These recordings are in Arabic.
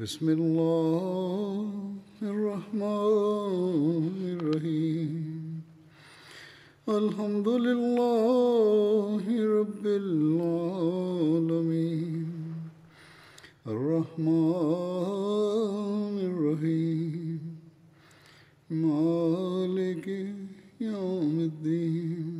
بسم اللہ الرحمن الرحیم۔ الحمد للہ رب العالمین۔ الرحمن الرحیم۔ مالک یوم الدین۔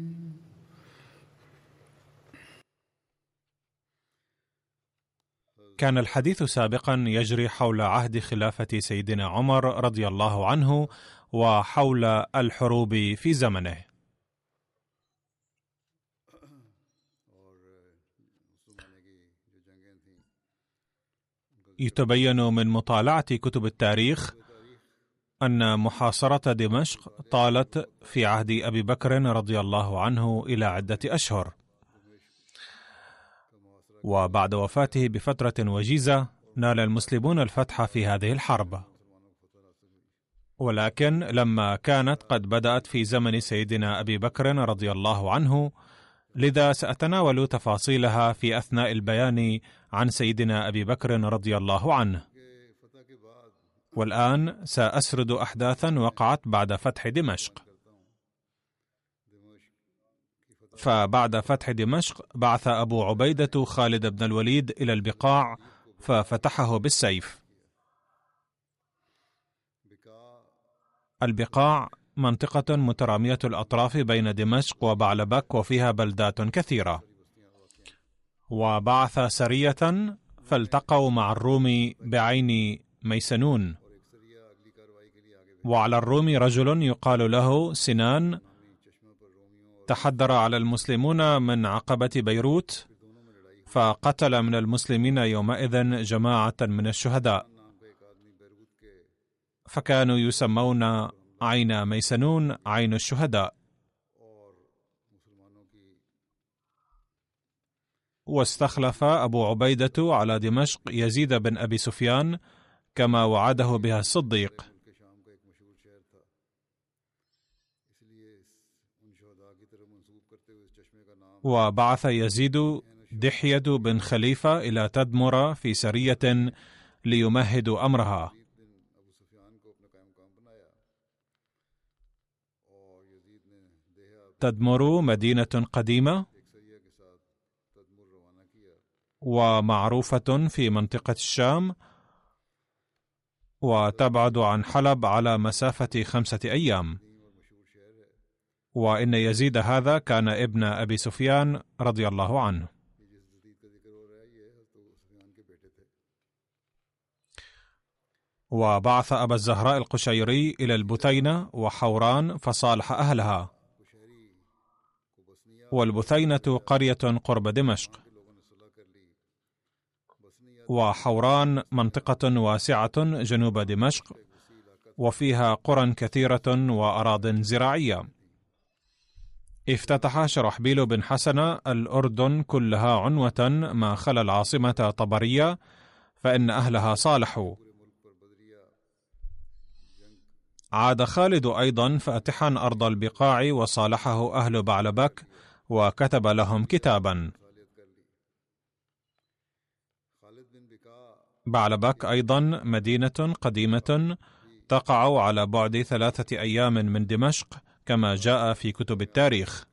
كان الحديث سابقا يجري حول عهد خلافة سيدنا عمر رضي الله عنه وحول الحروب في زمنه. يتبين من مطالعة كتب التاريخ أن محاصرة دمشق طالت في عهد أبي بكر رضي الله عنه إلى عدة أشهر. وبعد وفاته بفترة وجيزة نال المسلمون الفتح في هذه الحرب. ولكن لما كانت قد بدأت في زمن سيدنا أبي بكر رضي الله عنه لذا سأتناول تفاصيلها في أثناء البيان عن سيدنا أبي بكر رضي الله عنه. والآن سأسرد أحداثا وقعت بعد فتح دمشق. فبعد فتح دمشق بعث أبو عبيدة خالد بن الوليد إلى البقاع ففتحه بالسيف. البقاع منطقة مترامية الأطراف بين دمشق وبعلبك وفيها بلدات كثيرة. وبعث سرية فالتقوا مع الروم بعين ميسنون. وعلى الروم رجل يقال له سنان تحدر على المسلمون من عقبة بيروت فقتل من المسلمين يومئذ جماعة من الشهداء. فكانوا يسمون عين ميسنون عين الشهداء. واستخلف أبو عبيدة على دمشق يزيد بن أبي سفيان كما وعده بها الصديق. وبعث يزيد دحية بن خليفة إلى تدمر في سرية ليمهدوا أمرها. تدمر مدينة قديمة ومعروفة في منطقة الشام وتبعد عن حلب على مسافة خمسة أيام. وإن يزيد هذا كان ابن أبي سفيان رضي الله عنه. وبعث أبا الزهراء القشيري إلى البثينة وحوران فصالح أهلها. والبثينة قرية قرب دمشق. وحوران منطقة واسعة جنوب دمشق وفيها قرى كثيرة وأراض زراعية. افتتح شرحبيل بن حسن الأردن كلها عنوة ما خلا العاصمة طبرية فإن أهلها صالحوا. عاد خالد أيضا فاتحا أرض البقاع وصالحه أهل بعلبك وكتب لهم كتابا. بعلبك أيضا مدينة قديمة تقع على بعد ثلاثة أيام من دمشق كما جاء في كتب التاريخ.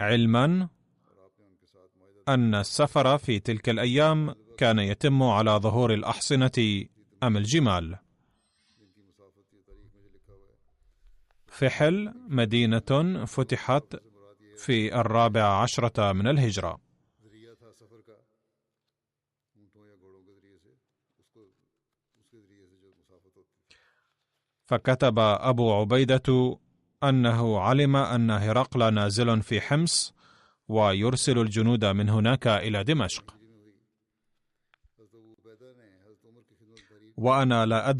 علما أن السفر في تلك الأيام كان يتم على ظهور الأحصنة أم الجمال. فحل مدينة فتحت في الرابع عشرة من الهجرة. فكتب أبو عبيدة أنه علم أن هرقل نازل في حمص ويرسل الجنود من هناك إلى دمشق. وأنا لا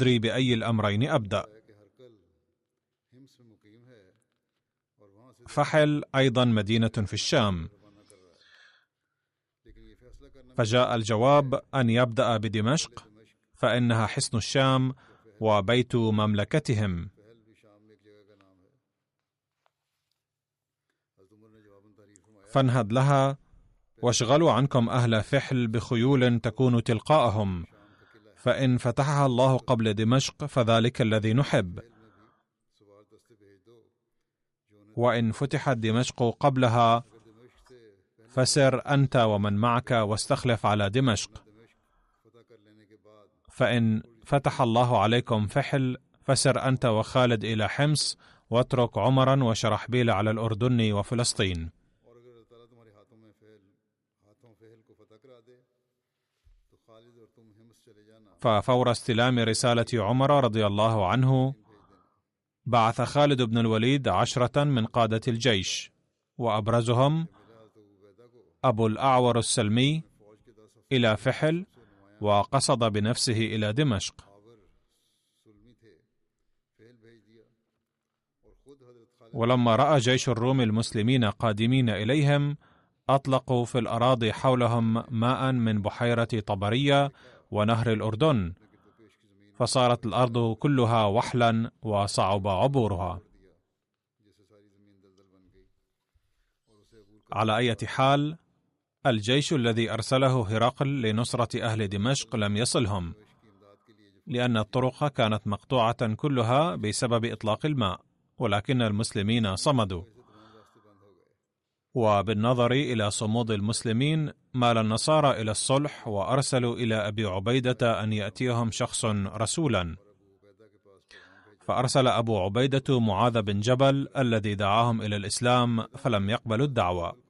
ہے اور وہاں سے فحل أيضا مدينة في الشام. فجاء الجواب أن يبدأ بدمشق فإنها حصن الشام وبيت مملكتهم. فانهض لها واشغلوا عنكم أهل فحل بخيول تكون تلقاءهم. فإن فتحها الله قبل دمشق فذلك الذي نحب. وإن فتحت دمشق قبلها فسر أنت ومن معك واستخلف على دمشق. فإن فتح الله عليكم فحل فسر أنت وخالد إلى حمص واترك عمرا وشرحبيل على الأردن وفلسطين. ففور استلام رسالة عمر رضي الله عنه بعث خالد بن الوليد عشرة من قادة الجيش وأبرزهم أبو الأعور السلمي إلى فحل وقصد بنفسه إلى دمشق. ولما رأى جيش الروم المسلمين قادمين إليهم أطلقوا في الأراضي حولهم ماء من بحيرة طبرية ونهر الأردن فصارت الأرض كلها وحلا وصعب عبورها. على أي حال الجيش الذي أرسله هرقل لنصرة أهل دمشق لم يصلهم لأن الطرق كانت مقطوعة كلها بسبب إطلاق الماء ولكن المسلمين صمدوا. وبالنظر إلى صمود المسلمين مال النصارى إلى الصلح وأرسلوا إلى أبي عبيدة أن يأتيهم شخص رسولا. فأرسل أبو عبيدة معاذ بن جبل الذي دعاهم إلى الإسلام فلم يقبلوا الدعوة.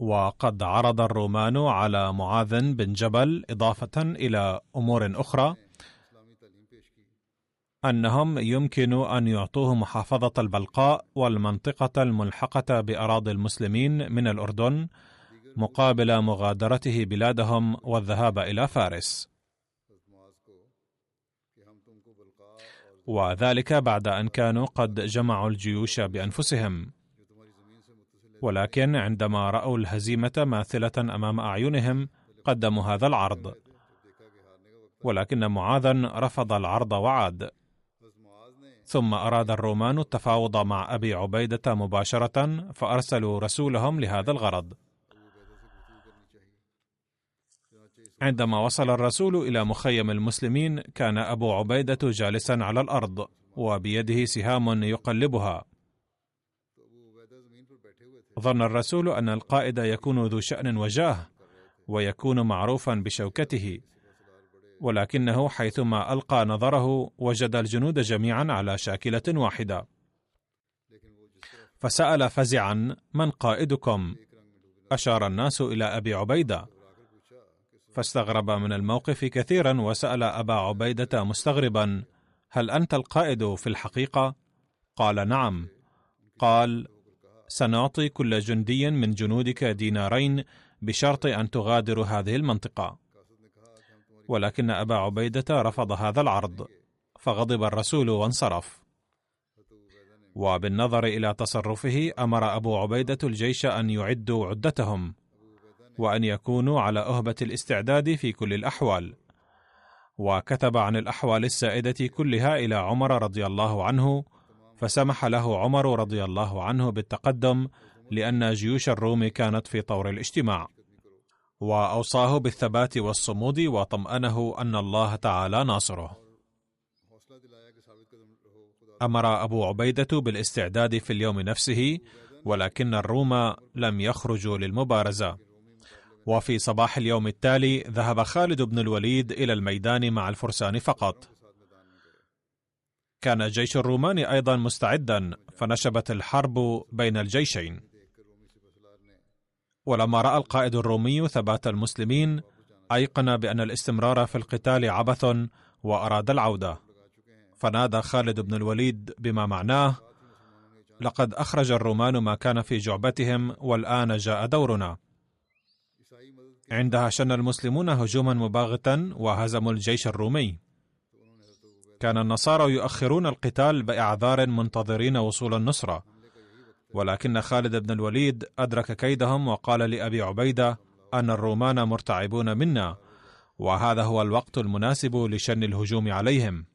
وقد عرض الرومان على معاذ بن جبل إضافة إلى أمور أخرى أنهم يمكن أن يعطوه محافظة البلقاء والمنطقة الملحقة بأراضي المسلمين من الأردن مقابل مغادرته بلادهم والذهاب إلى فارس. وذلك بعد أن كانوا قد جمعوا الجيوش بأنفسهم. ولكن عندما رأوا الهزيمة ماثلة أمام أعينهم قدموا هذا العرض. ولكن معاذا رفض العرض وعاد. ثم أراد الرومان التفاوض مع أبي عبيدة مباشرة فأرسلوا رسولهم لهذا الغرض. عندما وصل الرسول إلى مخيم المسلمين كان أبو عبيدة جالسا على الأرض وبيده سهام يقلبها. ظن الرسول أن القائد يكون ذو شأن وجاه ويكون معروفا بشوكته ولكنه حيثما ألقى نظره وجد الجنود جميعا على شاكلة واحدة. فسأل فزعا من قائدكم؟ أشار الناس إلى أبي عبيدة. فاستغرب من الموقف كثيرا وسأل أبا عبيدة مستغربا هل أنت القائد في الحقيقة؟ قال نعم. قال سنعطي كل جندي من جنودك دينارين بشرط أن تغادروا هذه المنطقة. ولكن أبا عبيدة رفض هذا العرض فغضب الرسول وانصرف. وبالنظر إلى تصرفه أمر أبو عبيدة الجيش أن يعدوا عدتهم وأن يكونوا على أهبة الاستعداد في كل الأحوال. وكتب عن الأحوال السائدة كلها إلى عمر رضي الله عنه فسمح له عمر رضي الله عنه بالتقدم لأن جيوش الروم كانت في طور الاجتماع. وأوصاه بالثبات والصمود وطمأنه أن الله تعالى ناصره. أمر أبو عبيدة بالاستعداد في اليوم نفسه ولكن الروم لم يخرجوا للمبارزة. وفي صباح اليوم التالي ذهب خالد بن الوليد إلى الميدان مع الفرسان فقط. كان جيش الرومان أيضا مستعدا فنشبت الحرب بين الجيشين. ولما رأى القائد الرومي ثبات المسلمين أيقن بأن الاستمرار في القتال عبث وأراد العودة. فنادى خالد بن الوليد بما معناه لقد أخرج الرومان ما كان في جعبتهم والآن جاء دورنا. عندها شن المسلمون هجوما مباغتا وهزموا الجيش الرومي. كان النصارى يؤخرون القتال بأعذار منتظرين وصول النصره ولكن خالد بن الوليد أدرك كيدهم وقال لأبي عبيدة أن الرومان مرتعبون منا وهذا هو الوقت المناسب لشن الهجوم عليهم.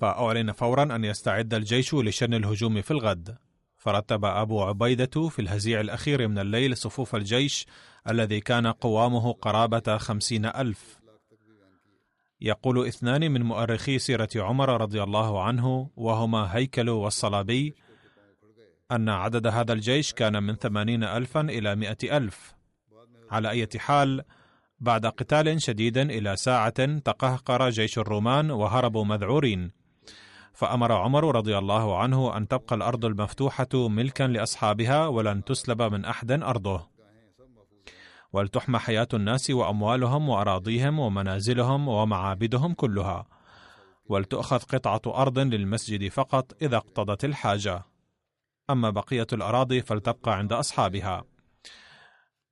فأعلن فورا أن يستعد الجيش لشن الهجوم في الغد. فرتب أبو عبيدة في الهزيع الأخير من الليل صفوف الجيش الذي كان قوامه قرابة خمسين ألف. يقول اثنان من مؤرخي سيرة عمر رضي الله عنه وهما هيكل والصلابي أن عدد هذا الجيش كان من ثمانين ألفا إلى مئة ألف. على أي حال بعد قتال شديد إلى ساعة تقهقر جيش الرومان وهربوا مذعورين. فأمر عمر رضي الله عنه أن تبقى الأرض المفتوحة ملكا لأصحابها ولن تسلب من أحد أرضه. ولتحمى حياة الناس وأموالهم وأراضيهم ومنازلهم ومعابدهم كلها. ولتؤخذ قطعة أرض للمسجد فقط إذا اقتضت الحاجة. أما بقية الأراضي فلتبقى عند أصحابها.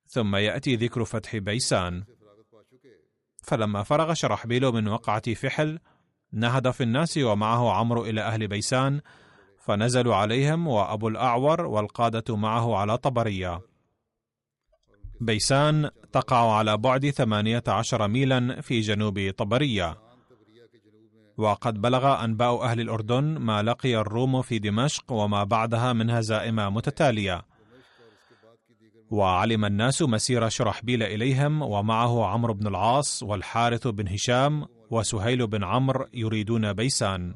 ثم يأتي ذكر فتح بيسان. فلما فرغ شرحبيل من وقعة فحل نهض في الناس ومعه عمرو إلى أهل بيسان فنزلوا عليهم وأبو الأعور والقادة معه على طبرية. بيسان تقع على بعد ثمانية عشر ميلا في جنوب طبرية. وقد بلغ أنباء أهل الأردن ما لقي الروم في دمشق وما بعدها من هزائم متتالية. وعلم الناس مسير شرحبيل إليهم ومعه عمرو بن العاص والحارث بن هشام وسهيل بن عمرو يريدون بيسان.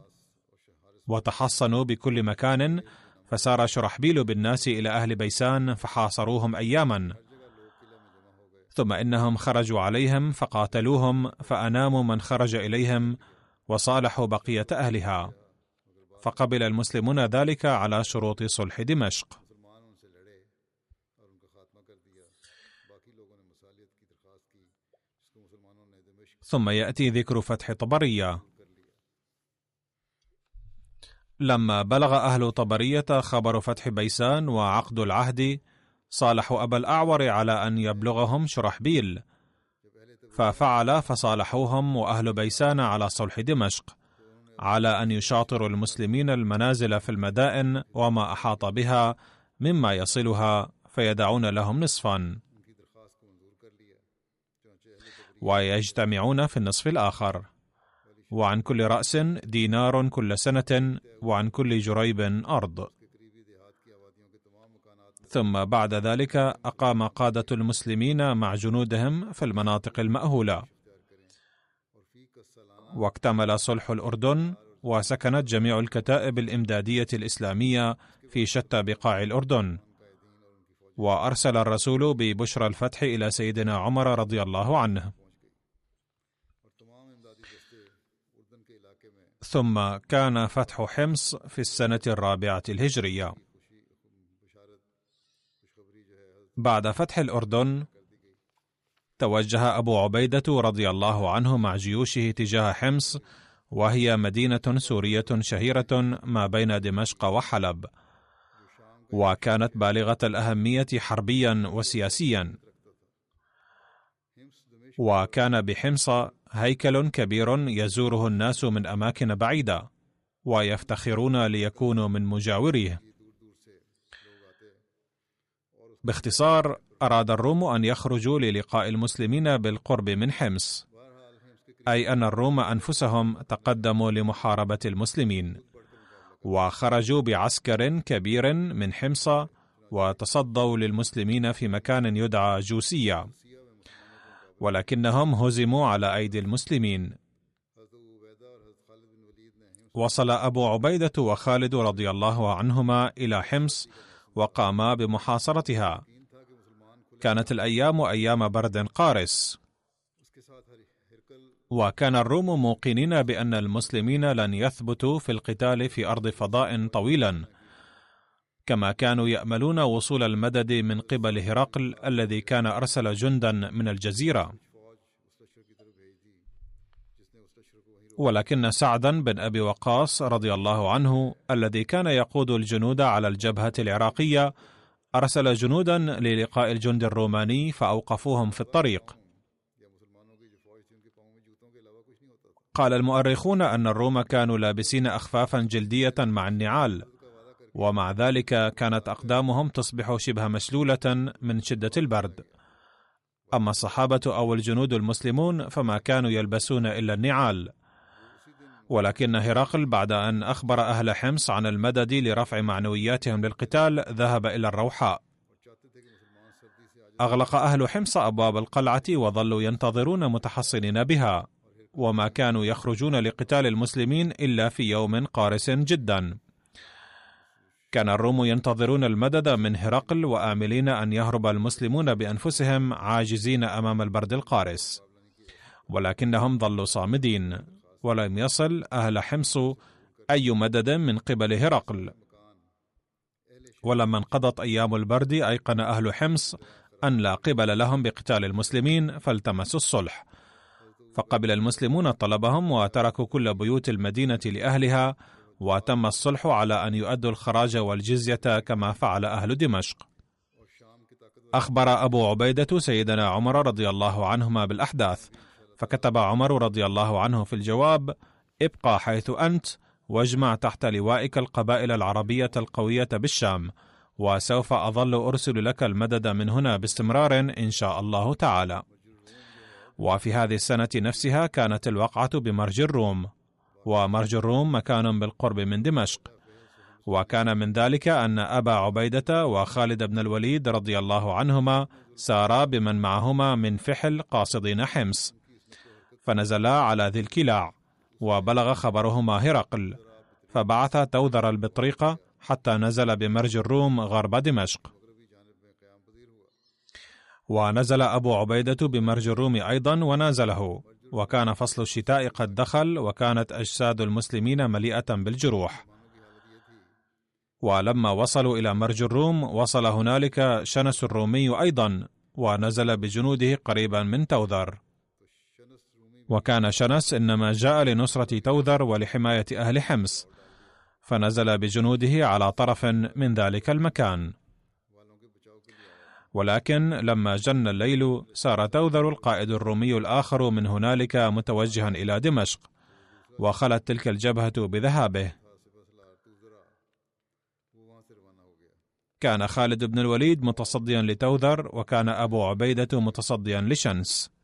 وتحصنوا بكل مكان فسار شرحبيل بالناس إلى أهل بيسان فحاصروهم أياما. ثم إنهم خرجوا عليهم فقاتلوهم فأناموا من خرج إليهم وصالحوا بقية أهلها. فقبل المسلمون ذلك على شروط صلح دمشق. ثم يأتي ذكر فتح طبرية. لما بلغ أهل طبرية خبر فتح بيسان وعقد العهد صالحوا أبا الأعور على أن يبلغهم شرحبيل ففعل فصالحوهم وأهل بيسان على صلح دمشق على أن يشاطروا المسلمين المنازل في المدائن وما أحاط بها مما يصلها فيدعون لهم نصفا. ويجتمعون في النصف الآخر. وعن كل رأس دينار كل سنة وعن كل جريب أرض. ثم بعد ذلك أقام قادة المسلمين مع جنودهم في المناطق المأهولة. واكتمل صلح الأردن وسكنت جميع الكتائب الإمدادية الإسلامية في شتى بقاع الأردن. وأرسل الرسول ببشرى الفتح إلى سيدنا عمر رضي الله عنه. ثم كان فتح حمص في السنة الرابعة الهجرية. بعد فتح الأردن توجه أبو عبيدة رضي الله عنه مع جيوشه تجاه حمص وهي مدينة سورية شهيرة ما بين دمشق وحلب وكانت بالغة الأهمية حربيا وسياسيا. وكان بحمص هيكل كبير يزوره الناس من أماكن بعيدة ويفتخرون ليكونوا من مجاوريه باختصار أراد الروم أن يخرجوا للقاء المسلمين بالقرب من حمص أي أن الروم أنفسهم تقدموا لمحاربة المسلمين وخرجوا بعسكر كبير من حمص وتصدوا للمسلمين في مكان يدعى جوسية ولكنهم هزموا على أيدي المسلمين. وصل أبو عبيدة وخالد رضي الله عنهما إلى حمص وقاما بمحاصرتها. كانت الأيام أيام برد قارس. وكان الروم موقنين بأن المسلمين لن يثبتوا في القتال في أرض فضاء طويلا كما كانوا يأملون وصول المدد من قبل هرقل الذي كان أرسل جندا من الجزيرة. ولكن سعدا بن أبي وقاص رضي الله عنه الذي كان يقود الجنود على الجبهة العراقية أرسل جنودا للقاء الجند الروماني فأوقفوهم في الطريق. قال المؤرخون أن الروم كانوا لابسين اخفافا جلدية مع النعال ومع ذلك كانت أقدامهم تصبح شبه مشلولة من شدة البرد. أما الصحابة أو الجنود المسلمون فما كانوا يلبسون إلا النعال. ولكن هرقل بعد أن أخبر أهل حمص عن المدد لرفع معنوياتهم للقتال ذهب إلى الروحاء. أغلق أهل حمص أبواب القلعة وظلوا ينتظرون متحصنين بها وما كانوا يخرجون لقتال المسلمين إلا في يوم قارس جدا. كان الروم ينتظرون المدد من هرقل وآملين أن يهرب المسلمون بأنفسهم عاجزين أمام البرد القارس ولكنهم ظلوا صامدين. ولم يصل أهل حمص أي مدد من قبل هرقل. ولما انقضت أيام البرد أيقن أهل حمص أن لا قبل لهم بقتال المسلمين فالتمسوا الصلح. فقبل المسلمون طلبهم وتركوا كل بيوت المدينة لأهلها وتم الصلح على أن يؤدوا الخراج والجزية كما فعل أهل دمشق. أخبر أبو عبيدة سيدنا عمر رضي الله عنهما بالأحداث فكتب عمر رضي الله عنه في الجواب ابقى حيث أنت واجمع تحت لوائك القبائل العربية القوية بالشام وسوف أظل أرسل لك المدد من هنا باستمرار إن شاء الله تعالى. وفي هذه السنة نفسها كانت الوقعة بمرج الروم ومرج الروم مكان بالقرب من دمشق. وكان من ذلك أن أبا عبيدة وخالد بن الوليد رضي الله عنهما سارا بمن معهما من فحل قاصدين حمص. فنزلا على ذي الكلاع وبلغ خبرهما هرقل فبعث توذر البطريقه حتى نزل بمرج الروم غرب دمشق. ونزل أبو عبيدة بمرج الروم أيضا ونازله وكان فصل الشتاء قد دخل وكانت أجساد المسلمين مليئة بالجروح. ولما وصلوا إلى مرج الروم وصل هنالك شنس الرومي أيضا ونزل بجنوده قريبا من توذر. وكان شنس إنما جاء لنصرة توذر ولحماية أهل حمص فنزل بجنوده على طرف من ذلك المكان. ولكن لما جن الليل سار توذر القائد الرومي الآخر من هنالك متوجها إلى دمشق وخلت تلك الجبهة بذهابه. كان خالد بن الوليد متصديا لتوذر وكان أبو عبيدة متصديا لشنس.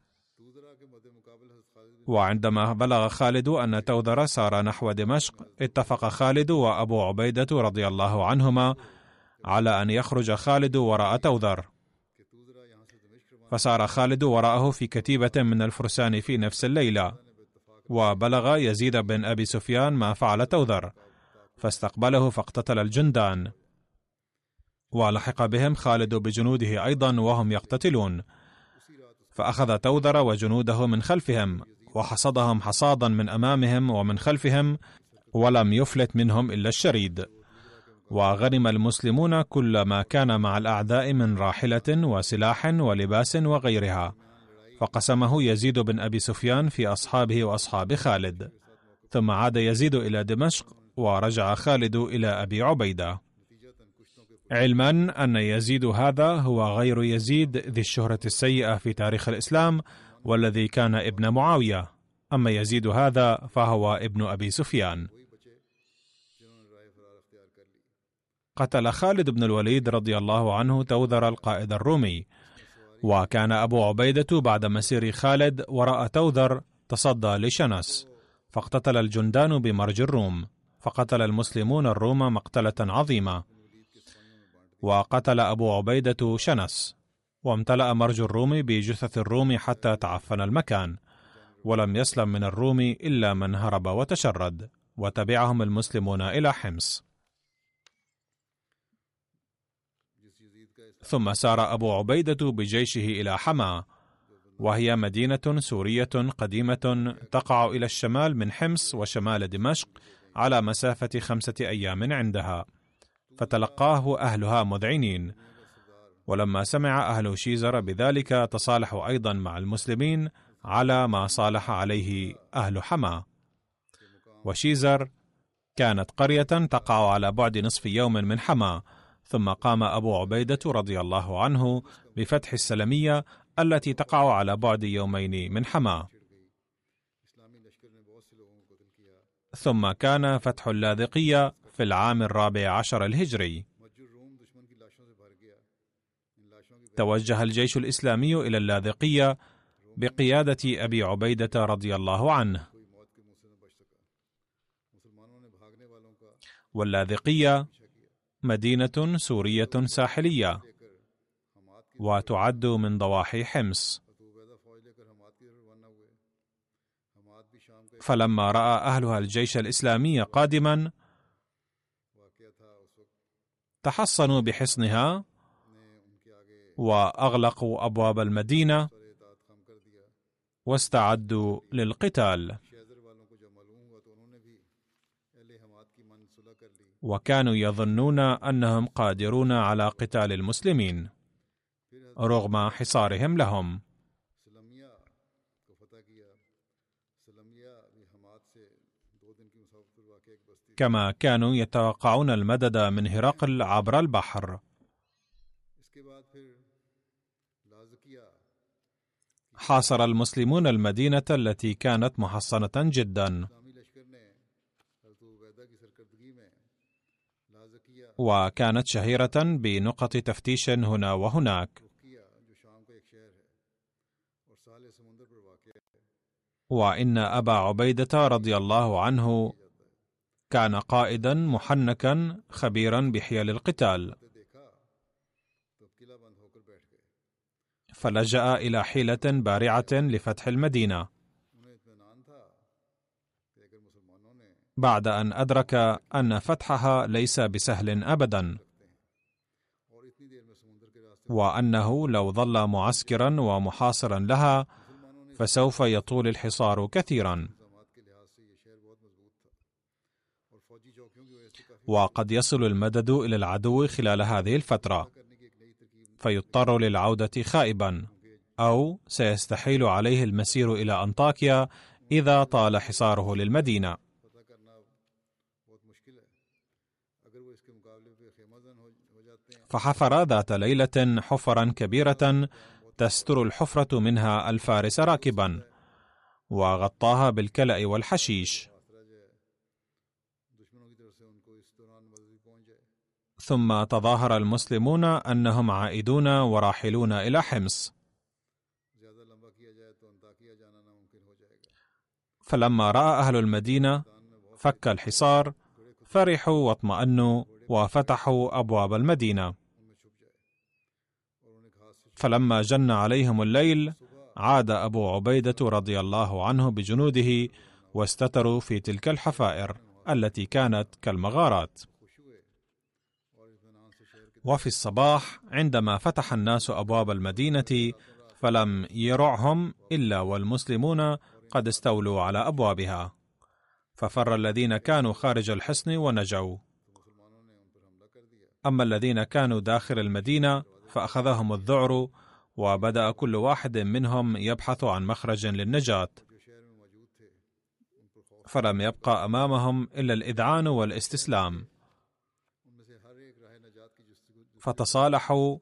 وعندما بلغ خالد أن توذر سار نحو دمشق اتفق خالد وأبو عبيدة رضي الله عنهما على أن يخرج خالد وراء توذر. فسار خالد وراءه في كتيبة من الفرسان في نفس الليلة وبلغ يزيد بن أبي سفيان ما فعل توذر فاستقبله فاقتتل الجندان. ولحق بهم خالد بجنوده أيضا وهم يقتتلون. فأخذ توذر وجنوده من خلفهم. وحصدهم حصادا من أمامهم ومن خلفهم ولم يفلت منهم إلا الشريد. وغنم المسلمون كل ما كان مع الأعداء من راحلة وسلاح ولباس وغيرها. فقسمه يزيد بن أبي سفيان في أصحابه وأصحاب خالد. ثم عاد يزيد إلى دمشق ورجع خالد إلى أبي عبيدة. علما أن يزيد هذا هو غير يزيد ذي الشهرة السيئة في تاريخ الإسلام والذي كان ابن معاوية. أما يزيد هذا فهو ابن أبي سفيان. قتل خالد بن الوليد رضي الله عنه توذر القائد الرومي. وكان أبو عبيدة بعد مسير خالد وراء توذر تصدى لشنس فاقتتل الجندان بمرج الروم فقتل المسلمون الروم مقتلة عظيمة. وقتل أبو عبيدة شنس. وامتلأ مرج الروم بجثث الروم حتى تعفن المكان ولم يسلم من الروم إلا من هرب وتشرد وتبعهم المسلمون إلى حمص. ثم سار أبو عبيدة بجيشه إلى حما وهي مدينة سورية قديمة تقع إلى الشمال من حمص وشمال دمشق على مسافة خمسة أيام عندها فتلقاه أهلها مذعنين ولما سمع أهل شيزر بذلك تصالحوا أيضا مع المسلمين على ما صالح عليه أهل حما. وشيزر كانت قرية تقع على بعد نصف يوم من حما ثم قام أبو عبيدة رضي الله عنه بفتح السلمية التي تقع على بعد يومين من حما. ثم كان فتح اللاذقية في العام الرابع عشر الهجري. توجه الجيش الإسلامي إلى اللاذقية بقيادة أبي عبيدة رضي الله عنه. واللاذقية مدينة سورية ساحلية وتعد من ضواحي حمص. فلما رأى أهلها الجيش الإسلامي قادما تحصنوا بحصنها وأغلقوا أبواب المدينة واستعدوا للقتال. وكانوا يظنون أنهم قادرون على قتال المسلمين رغم حصارهم لهم. كما كانوا يتوقعون المدد من هرقل عبر البحر. حاصر المسلمون المدينة التي كانت محصنة جدا. وكانت شهيرة بنقط تفتيش هنا وهناك. وإن أبا عبيدة رضي الله عنه كان قائدا محنكا خبيرا بحيل القتال. فلجأ إلى حيلة بارعة لفتح المدينة. بعد أن أدرك أن فتحها ليس بسهل ابدا. وأنه لو ظل معسكرا ومحاصرا لها فسوف يطول الحصار كثيرا. وقد يصل المدد إلى العدو خلال هذه الفترة. فيضطر للعودة خائبا أو سيستحيل عليه المسير إلى أنطاكيا إذا طال حصاره للمدينة. فحفر ذات ليلة حفرا كبيرة تستر الحفرة منها الفارس راكبا وغطاها بالكلأ والحشيش. ثم تظاهر المسلمون أنهم عائدون وراحلون إلى حمص. فلما رأى أهل المدينة فك الحصار فرحوا واطمأنوا وفتحوا أبواب المدينة. فلما جن عليهم الليل عاد أبو عبيدة رضي الله عنه بجنوده واستتروا في تلك الحفائر التي كانت كالمغارات. وفي الصباح عندما فتح الناس أبواب المدينة فلم يرعهم إلا والمسلمون قد استولوا على أبوابها. ففر الذين كانوا خارج الحصن ونجوا. أما الذين كانوا داخل المدينة فأخذهم الذعر وبدأ كل واحد منهم يبحث عن مخرج للنجاة. فلم يبقى أمامهم إلا الإذعان والإستسلام. فتصالحوا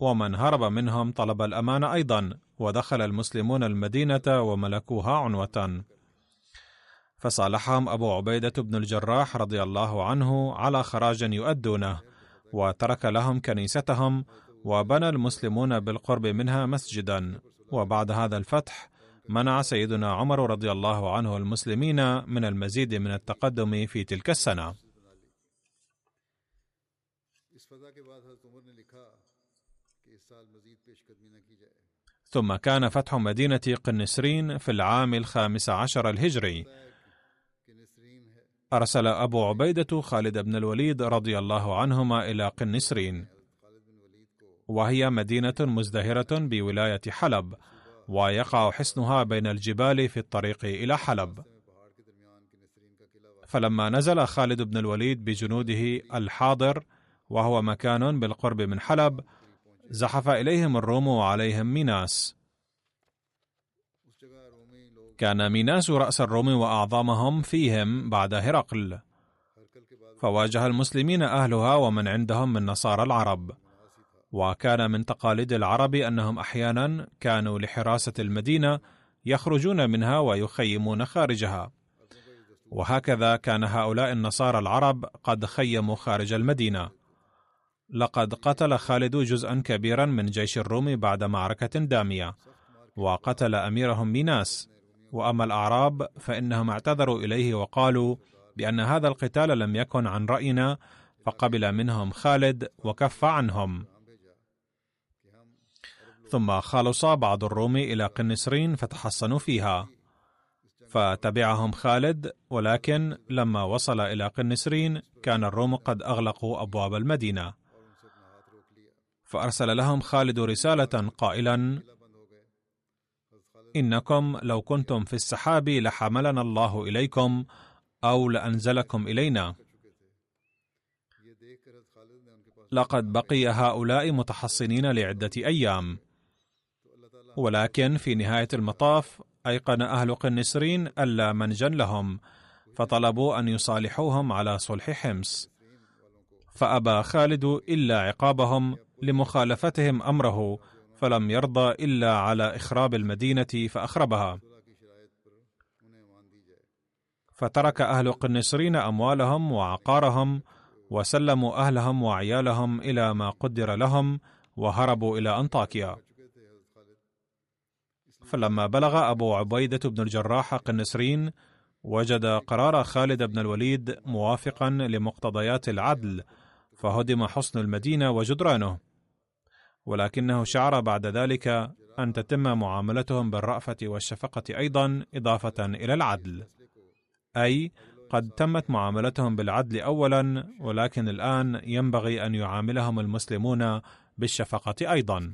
ومن هرب منهم طلب الأمان أيضا ودخل المسلمون المدينة وملكوها عنوة. فصالحهم أبو عبيدة بن الجراح رضي الله عنه على خراج يؤدونه وترك لهم كنيستهم وبنى المسلمون بالقرب منها مسجدا. وبعد هذا الفتح منع سيدنا عمر رضي الله عنه المسلمين من المزيد من التقدم في تلك السنة. ثم كان فتح مدينة قنسرين في العام الخامس عشر الهجري. أرسل أبو عبيدة خالد بن الوليد رضي الله عنهما إلى قنسرين وهي مدينة مزدهرة بولاية حلب ويقع حصنها بين الجبال في الطريق إلى حلب. فلما نزل خالد بن الوليد بجنوده الحاضر وهو مكان بالقرب من حلب زحف إليهم الروم وعليهم ميناس. كان ميناس رأس الروم وأعظمهم فيهم بعد هرقل. فواجه المسلمين أهلها ومن عندهم من نصارى العرب. وكان من تقاليد العرب أنهم أحيانا كانوا لحراسة المدينة يخرجون منها ويخيمون خارجها. وهكذا كان هؤلاء النصارى العرب قد خيموا خارج المدينة. لقد قتل خالد جزءا كبيرا من جيش الروم بعد معركة دامية وقتل أميرهم ميناس. وأما الأعراب فإنهم اعتذروا إليه وقالوا بأن هذا القتال لم يكن عن رأينا فقبل منهم خالد وكف عنهم. ثم خلص بعض الروم إلى قنسرين فتحصنوا فيها. فتبعهم خالد ولكن لما وصل إلى قنسرين كان الروم قد أغلقوا أبواب المدينة. فأرسل لهم خالد رسالة قائلا إنكم لو كنتم في السحاب لحملنا الله إليكم أو لأنزلكم إلينا. لقد بقي هؤلاء متحصنين لعدة أيام. ولكن في نهاية المطاف أيقن أهل قنسرين ألا منجا لهم فطلبوا أن يصالحوهم على صلح حمص. فأبى خالد إلا عقابهم لمخالفتهم أمره فلم يرضى إلا على إخراب المدينة فأخربها. فترك أهل قنسرين أموالهم وعقارهم وسلموا أهلهم وعيالهم إلى ما قدر لهم وهربوا إلى أنطاكيا. فلما بلغ أبو عبيدة بن الجراح قنسرين وجد قرار خالد بن الوليد موافقا لمقتضيات العدل فهدم حصن المدينة وجدرانه. ولكنه شعر بعد ذلك أن تتم معاملتهم بالرأفة والشفقة أيضا إضافة إلى العدل. أي قد تمت معاملتهم بالعدل اولا ولكن الآن ينبغي أن يعاملهم المسلمون بالشفقة أيضا.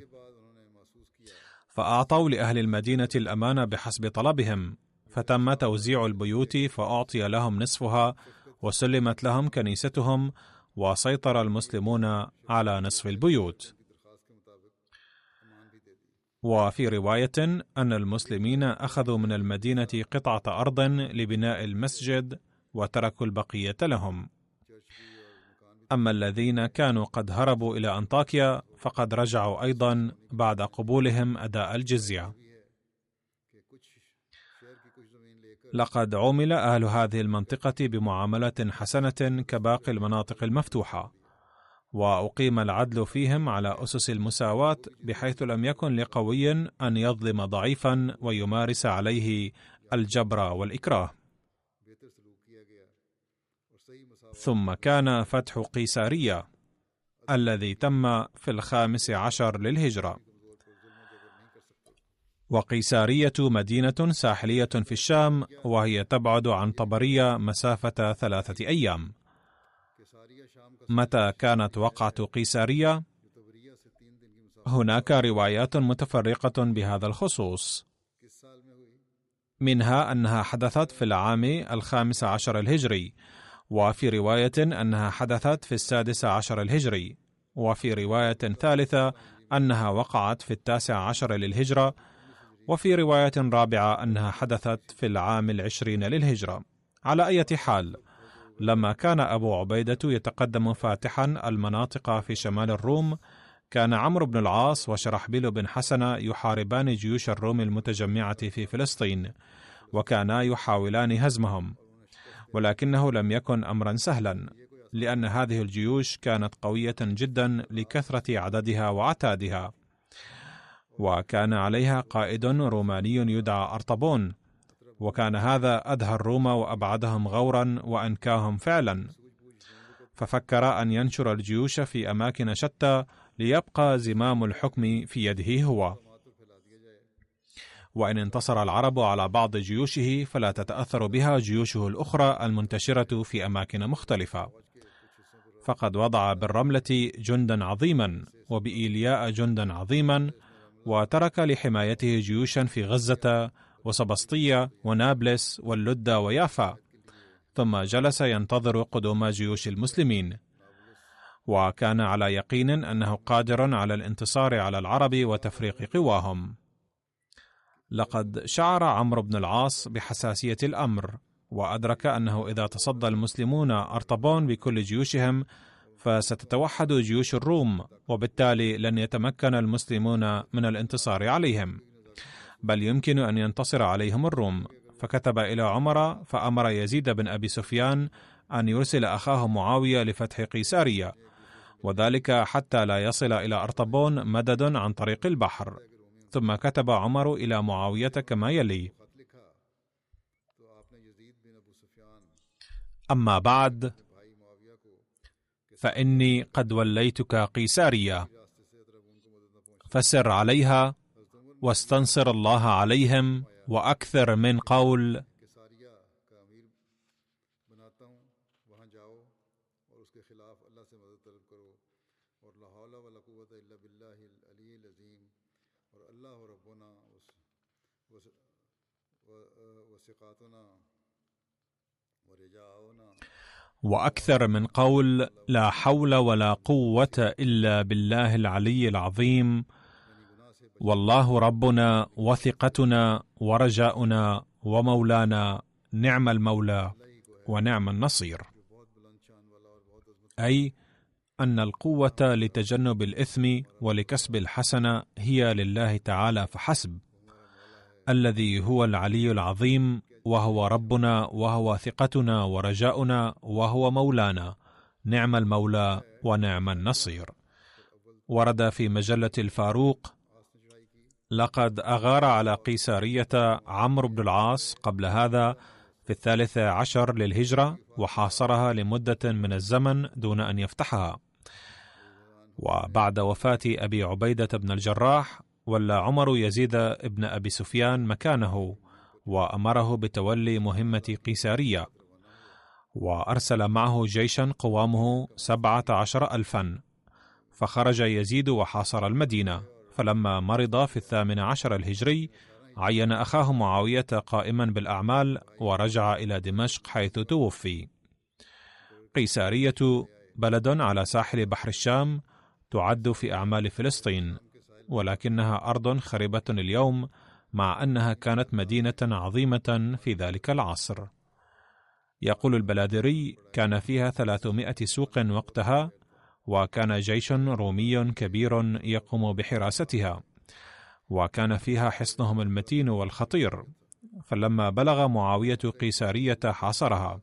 فأعطوا لأهل المدينة الأمان بحسب طلبهم. فتم توزيع البيوت فأعطي لهم نصفها وسلمت لهم كنيستهم وسيطر المسلمون على نصف البيوت. وفي رواية أن المسلمين أخذوا من المدينة قطعة أرض لبناء المسجد وتركوا البقية لهم. أما الذين كانوا قد هربوا إلى أنطاكيا فقد رجعوا أيضا بعد قبولهم أداء الجزية. لقد عومل أهل هذه المنطقة بمعاملة حسنة كباقي المناطق المفتوحة. وأقيم العدل فيهم على أسس المساواة بحيث لم يكن لقوي أن يظلم ضعيفا ويمارس عليه الجبر والإكراه. ثم كان فتح قيسارية الذي تم في الخامس عشر للهجرة. وقيسارية مدينة ساحلية في الشام وهي تبعد عن طبرية مسافة ثلاثة أيام. متى كانت وقعة قيسارية؟ هناك روايات متفرقة بهذا الخصوص منها أنها حدثت في العام الخامس عشر الهجري وفي رواية أنها حدثت في السادس عشر الهجري وفي رواية ثالثة أنها وقعت في التاسع عشر للهجرة وفي رواية رابعة أنها حدثت في العام العشرين للهجرة على أي حال لما كان أبو عبيدة يتقدم فاتحا المناطق في شمال الروم كان عمرو بن العاص وشرحبيل بن حسن يحاربان جيوش الروم المتجمعة في فلسطين وكانا يحاولان هزمهم. ولكنه لم يكن أمرا سهلا لأن هذه الجيوش كانت قوية جدا لكثرة عددها وعتادها. وكان عليها قائد روماني يدعى أرطبون. وكان هذا أدهى الروم وأبعدهم غورا وأنكاهم فعلا. ففكر أن ينشر الجيوش في أماكن شتى ليبقى زمام الحكم في يده هو. وإن انتصر العرب على بعض جيوشه فلا تتأثر بها جيوشه الأخرى المنتشرة في أماكن مختلفة. فقد وضع بالرملة جندا عظيما وبإيلياء جندا عظيما وترك لحمايته جيوشا في غزة وسبسطية ونابلس واللدة ويافا. ثم جلس ينتظر قدوم جيوش المسلمين. وكان على يقين أنه قادر على الانتصار على العرب وتفريق قواهم. لقد شعر عمرو بن العاص بحساسية الأمر وأدرك أنه إذا تصدى المسلمون أرطبون بكل جيوشهم فستتوحد جيوش الروم وبالتالي لن يتمكن المسلمون من الانتصار عليهم. بل يمكن أن ينتصر عليهم الروم. فكتب إلى عمر فأمر يزيد بن أبي سفيان أن يرسل أخاه معاوية لفتح قيسارية. وذلك حتى لا يصل إلى أرطبون مدد عن طريق البحر. ثم كتب عمر إلى معاوية كما يلي. أما بعد فإني قد وليتك قيسارية. فسر عليها واستنصر الله عليهم وأكثر من قول وأكثر من قول لا حول ولا قوة إلا بالله العلي العظيم والله ربنا وثقتنا ورجاؤنا ومولانا نعم المولى ونعم النصير. أي أن القوة لتجنب الإثم ولكسب الحسنة هي لله تعالى فحسب. الذي هو العلي العظيم وهو ربنا وهو ثقتنا ورجاؤنا وهو مولانا. نعم المولى ونعم النصير. ورد في مجلة الفاروق لقد أغار على قيسارية عمرو بن العاص قبل هذا في الثالث عشر للهجرة وحاصرها لمدة من الزمن دون أن يفتحها. وبعد وفاة أبي عبيدة بن الجراح ولى عمر يزيد بن أبي سفيان مكانه وأمره بتولي مهمة قيسارية. وأرسل معه جيشا قوامه سبعة عشر الفا فخرج يزيد وحاصر المدينة. فلما مرض في الثامن عشر الهجري عين أخاه معاوية قائما بالأعمال ورجع إلى دمشق حيث توفي. قيسارية بلد على ساحل بحر الشام تعد في أعمال فلسطين ولكنها أرض خربة اليوم مع أنها كانت مدينة عظيمة في ذلك العصر. يقول البلادري كان فيها ثلاثمائة سوق وقتها وكان جيش رومي كبير يقوم بحراستها وكان فيها حصنهم المتين والخطير فلما بلغ معاوية قيسارية حاصرها.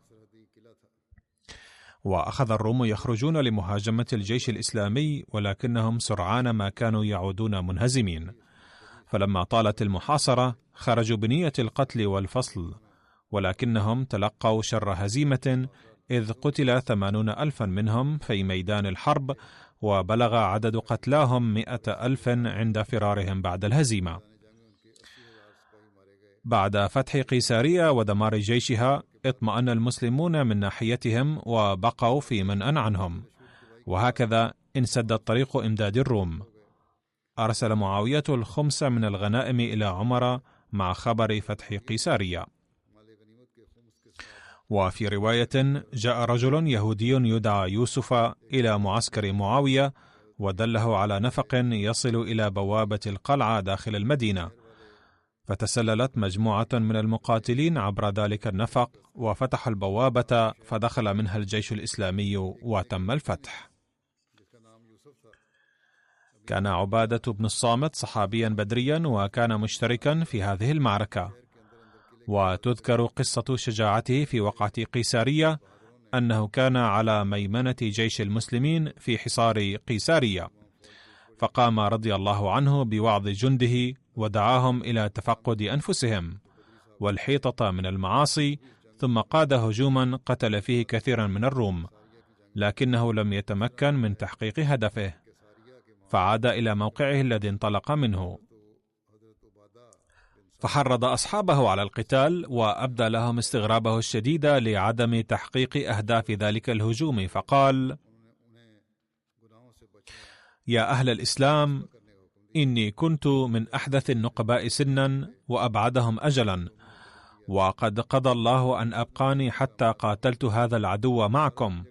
وأخذ الروم يخرجون لمهاجمة الجيش الإسلامي ولكنهم سرعان ما كانوا يعودون منهزمين. فلما طالت المحاصرة خرجوا بنية القتل والفصل ولكنهم تلقوا شر هزيمة إذ قتل ثمانون ألفا منهم في ميدان الحرب وبلغ عدد قتلاهم مئة ألف عند فرارهم بعد الهزيمة. بعد فتح قيسارية ودمار جيشها اطمأن المسلمون من ناحيتهم وبقوا في منأ عنهم. وهكذا انسد الطريق إمداد الروم. أرسل معاوية الخمس من الغنائم إلى عمر مع خبر فتح قيسارية. وفي رواية جاء رجل يهودي يدعى يوسف إلى معسكر معاوية ودله على نفق يصل إلى بوابة القلعة داخل المدينة. فتسللت مجموعة من المقاتلين عبر ذلك النفق وفتحوا البوابة فدخل منها الجيش الإسلامي وتم الفتح. كان عبادة بن الصامت صحابيا بدريا وكان مشتركا في هذه المعركة. وتذكر قصة شجاعته في وقعة قيسارية أنه كان على ميمنة جيش المسلمين في حصار قيسارية. فقام رضي الله عنه بوعظ جنده ودعاهم إلى تفقد أنفسهم والحيطة من المعاصي ثم قاد هجوما قتل فيه كثيرا من الروم لكنه لم يتمكن من تحقيق هدفه فعاد إلى موقعه الذي انطلق منه. فحرض أصحابه على القتال وأبدى لهم استغرابه الشديد لعدم تحقيق أهداف ذلك الهجوم فقال يا أهل الإسلام إني كنت من أحدث النقباء سنا وأبعدهم اجلا وقد قضى الله أن أبقاني حتى قاتلت هذا العدو معكم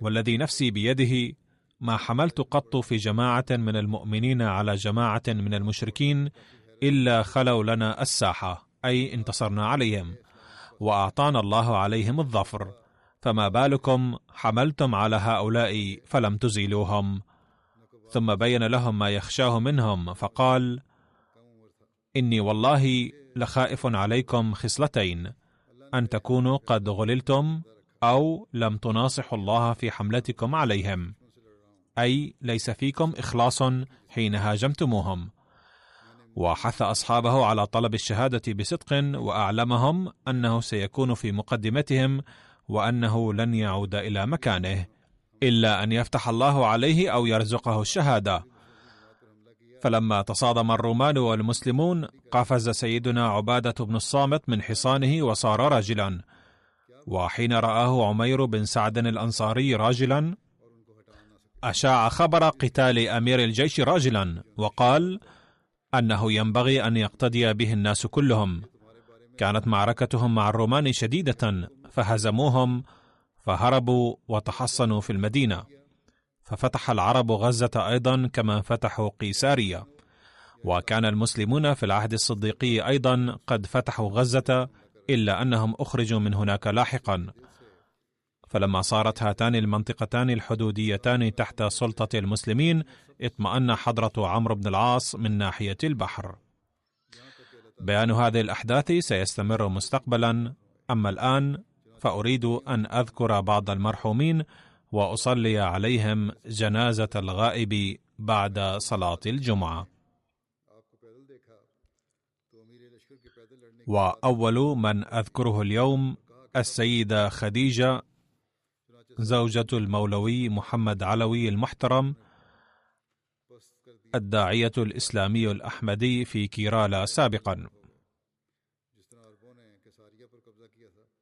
والذي نفسي بيده ما حملت قط في جماعة من المؤمنين على جماعة من المشركين إلا خلوا لنا الساحة أي انتصرنا عليهم وأعطانا الله عليهم الظفر. فما بالكم حملتم على هؤلاء فلم تزيلوهم. ثم بين لهم ما يخشاه منهم فقال إني والله لخائف عليكم خصلتين أن تكونوا قد غللتم أو لم تناصحوا الله في حملتكم عليهم. أي ليس فيكم إخلاص حين هاجمتموهم. وحث أصحابه على طلب الشهادة بصدق وأعلمهم أنه سيكون في مقدمتهم وأنه لن يعود إلى مكانه إلا أن يفتح الله عليه أو يرزقه الشهادة. فلما تصادم الرومان والمسلمون قفز سيدنا عبادة بن الصامت من حصانه وصار راجلا. وحين رآه عمير بن سعد الأنصاري راجلا أشاع خبر قتال أمير الجيش راجلا وقال أنه ينبغي أن يقتدي به الناس كلهم. كانت معركتهم مع الرومان شديدة فهزموهم فهربوا وتحصنوا في المدينة. ففتح العرب غزة أيضا كما فتحوا قيساريه وكان المسلمون في العهد الصديقي أيضا قد فتحوا غزة إلا أنهم أخرجوا من هناك لاحقا. فلما صارت هاتان المنطقتان الحدوديتان تحت سلطة المسلمين اطمأن حضرة عمرو بن العاص من ناحية البحر. بيان هذه الأحداث سيستمر مستقبلا. أما الآن فأريد أن أذكر بعض المرحومين وأصلي عليهم جنازة الغائب بعد صلاة الجمعة. وأول من أذكره اليوم السيدة خديجة زوجة المولوي محمد علوي المحترم الداعية الإسلامي الأحمدي في كيرالا سابقا.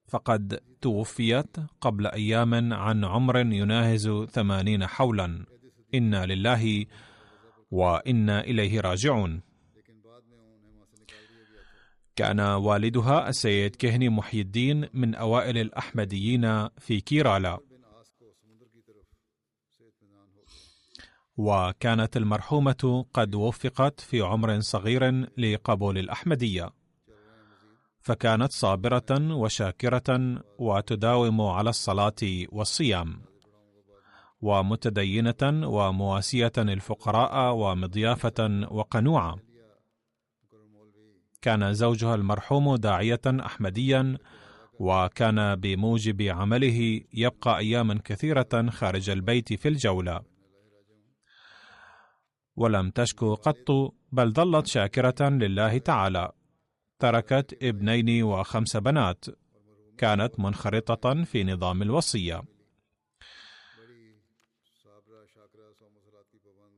فقد توفيت قبل أيام عن عمر يناهز ثمانين حولا. إنا لله وإنا إليه راجعون. كان والدها السيد كهني محي الدين من أوائل الأحمديين في كيرالا وكانت المرحومة قد وفقت في عمر صغير لقبول الأحمدية. فكانت صابرة وشاكرة وتداوم على الصلاة والصيام. ومتدينة ومواسية الفقراء ومضيافة وقنوعة كان زوجها المرحوم داعية أحمديا وكان بموجب عمله يبقى أياما كثيرة خارج البيت في الجولة. ولم تشكو قط بل ظلت شاكرة لله تعالى. تركت ابنين وخمس بنات. كانت منخرطة في نظام الوصية.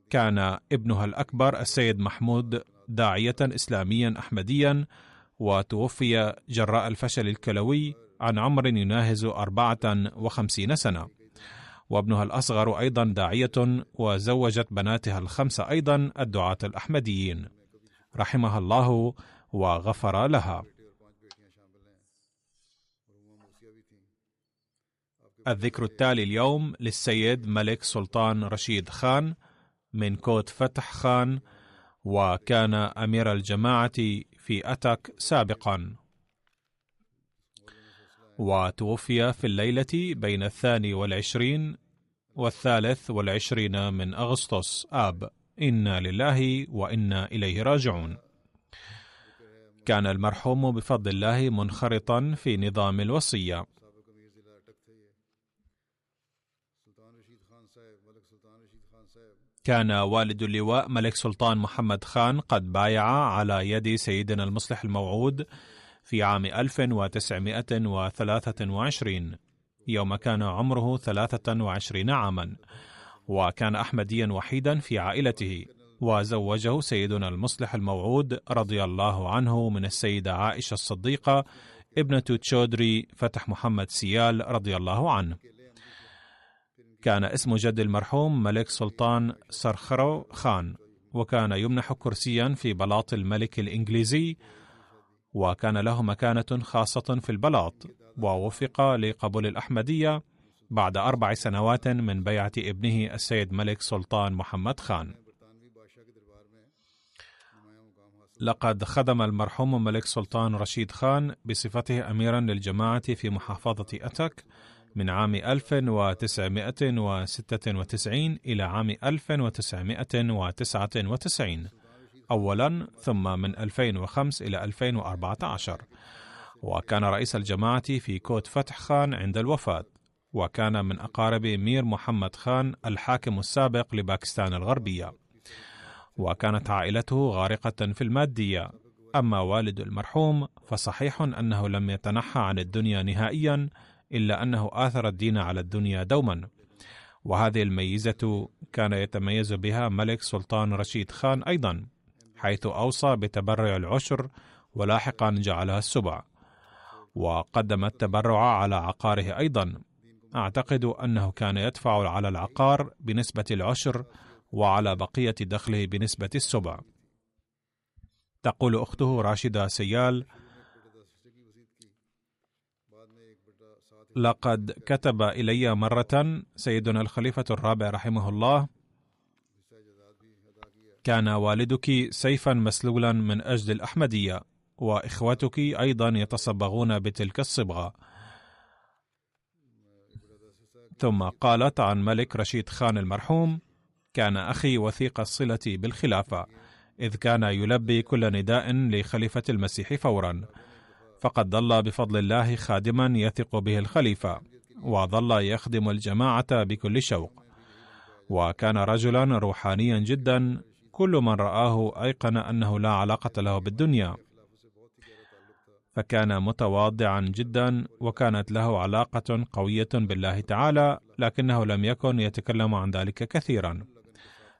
كان ابنها الأكبر السيد محمود داعية إسلاميا أحمديا وتوفي جراء الفشل الكلوي عن عمر يناهز أربعة وخمسين سنة. وابنها الأصغر أيضا داعية وزوجت بناتها الخمس أيضا الدعاة الأحمديين. رحمها الله وغفر لها. الذكر التالي اليوم للسيد ملك سلطان رشيد خان من كوت فتح خان وكان أمير الجماعة في أتك سابقا. وتوفي في الليلة بين الثاني والعشرين والثالث والعشرين من أغسطس. آب إنا لله وإنا إليه راجعون. كان المرحوم بفضل الله منخرطا في نظام الوصية. كان والد اللواء ملك سلطان محمد خان قد بايع على يد سيدنا المصلح الموعود في عام 1923 يوم كان عمره 23 عاما وكان أحمديا وحيدا في عائلته وزوجه سيدنا المصلح الموعود رضي الله عنه من السيدة عائشة الصديقة ابنة تشودري فتح محمد سيال رضي الله عنه. كان اسم جد المرحوم ملك سلطان سرخرو خان وكان يمنح كرسيا في بلاط الملك الإنجليزي وكان له مكانة خاصة في البلاط ووفق لقبول الأحمدية بعد أربع سنوات من بيعة ابنه السيد ملك سلطان محمد خان. لقد خدم المرحوم ملك سلطان رشيد خان بصفته أميرا للجماعة في محافظة أتك من عام 1996 إلى عام 1999 أولا ثم من 2005 إلى 2014 وكان رئيس الجماعة في كوت فتح خان عند الوفاة. وكان من أقارب مير محمد خان الحاكم السابق لباكستان الغربية. وكانت عائلته غارقة في المادية. أما والد المرحوم فصحيح أنه لم يتنحى عن الدنيا نهائيا إلا أنه آثر الدين على الدنيا دوما. وهذه الميزة كان يتميز بها ملك سلطان رشيد خان أيضا. حيث أوصى بتبرع العشر ولاحقا جعلها السبع. وقدم التبرع على عقاره أيضا. أعتقد أنه كان يدفع على العقار بنسبة العشر وعلى بقية دخله بنسبة السبع. تقول أخته راشدة سيال لقد كتب إلي مرة سيدنا الخليفة الرابع رحمه الله كان والدك سيفا مسلولا من أجل الأحمدية وإخوتك أيضا يتصبغون بتلك الصبغة. ثم قالت عن ملك رشيد خان المرحوم كان أخي وثيق الصلة بالخلافة إذ كان يلبي كل نداء لخليفة المسيح فورا فقد ظل بفضل الله خادما يثق به الخليفة وظل يخدم الجماعة بكل شوق. وكان رجلا روحانيا جدا كل من رآه أيقن أنه لا علاقة له بالدنيا فكان متواضعا جدا وكانت له علاقة قوية بالله تعالى لكنه لم يكن يتكلم عن ذلك كثيرا.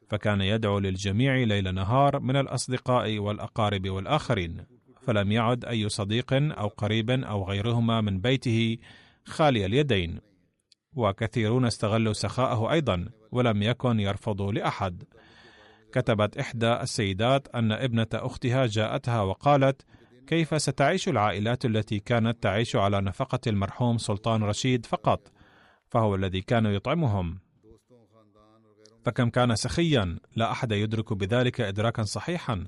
فكان يدعو للجميع ليل نهار من الأصدقاء والأقارب والآخرين فلم يعد أي صديق أو قريب أو غيرهما من بيته خالي اليدين. وكثيرون استغلوا سخاءه أيضا ولم يكن يرفض لأحد. كتبت إحدى السيدات أن ابنة أختها جاءتها وقالت: كيف ستعيش العائلات التي كانت تعيش على نفقة المرحوم سلطان رشيد فقط، فهو الذي كان يطعمهم. فكم كان سخيا، لا أحد يدرك بذلك إدراكا صحيحا.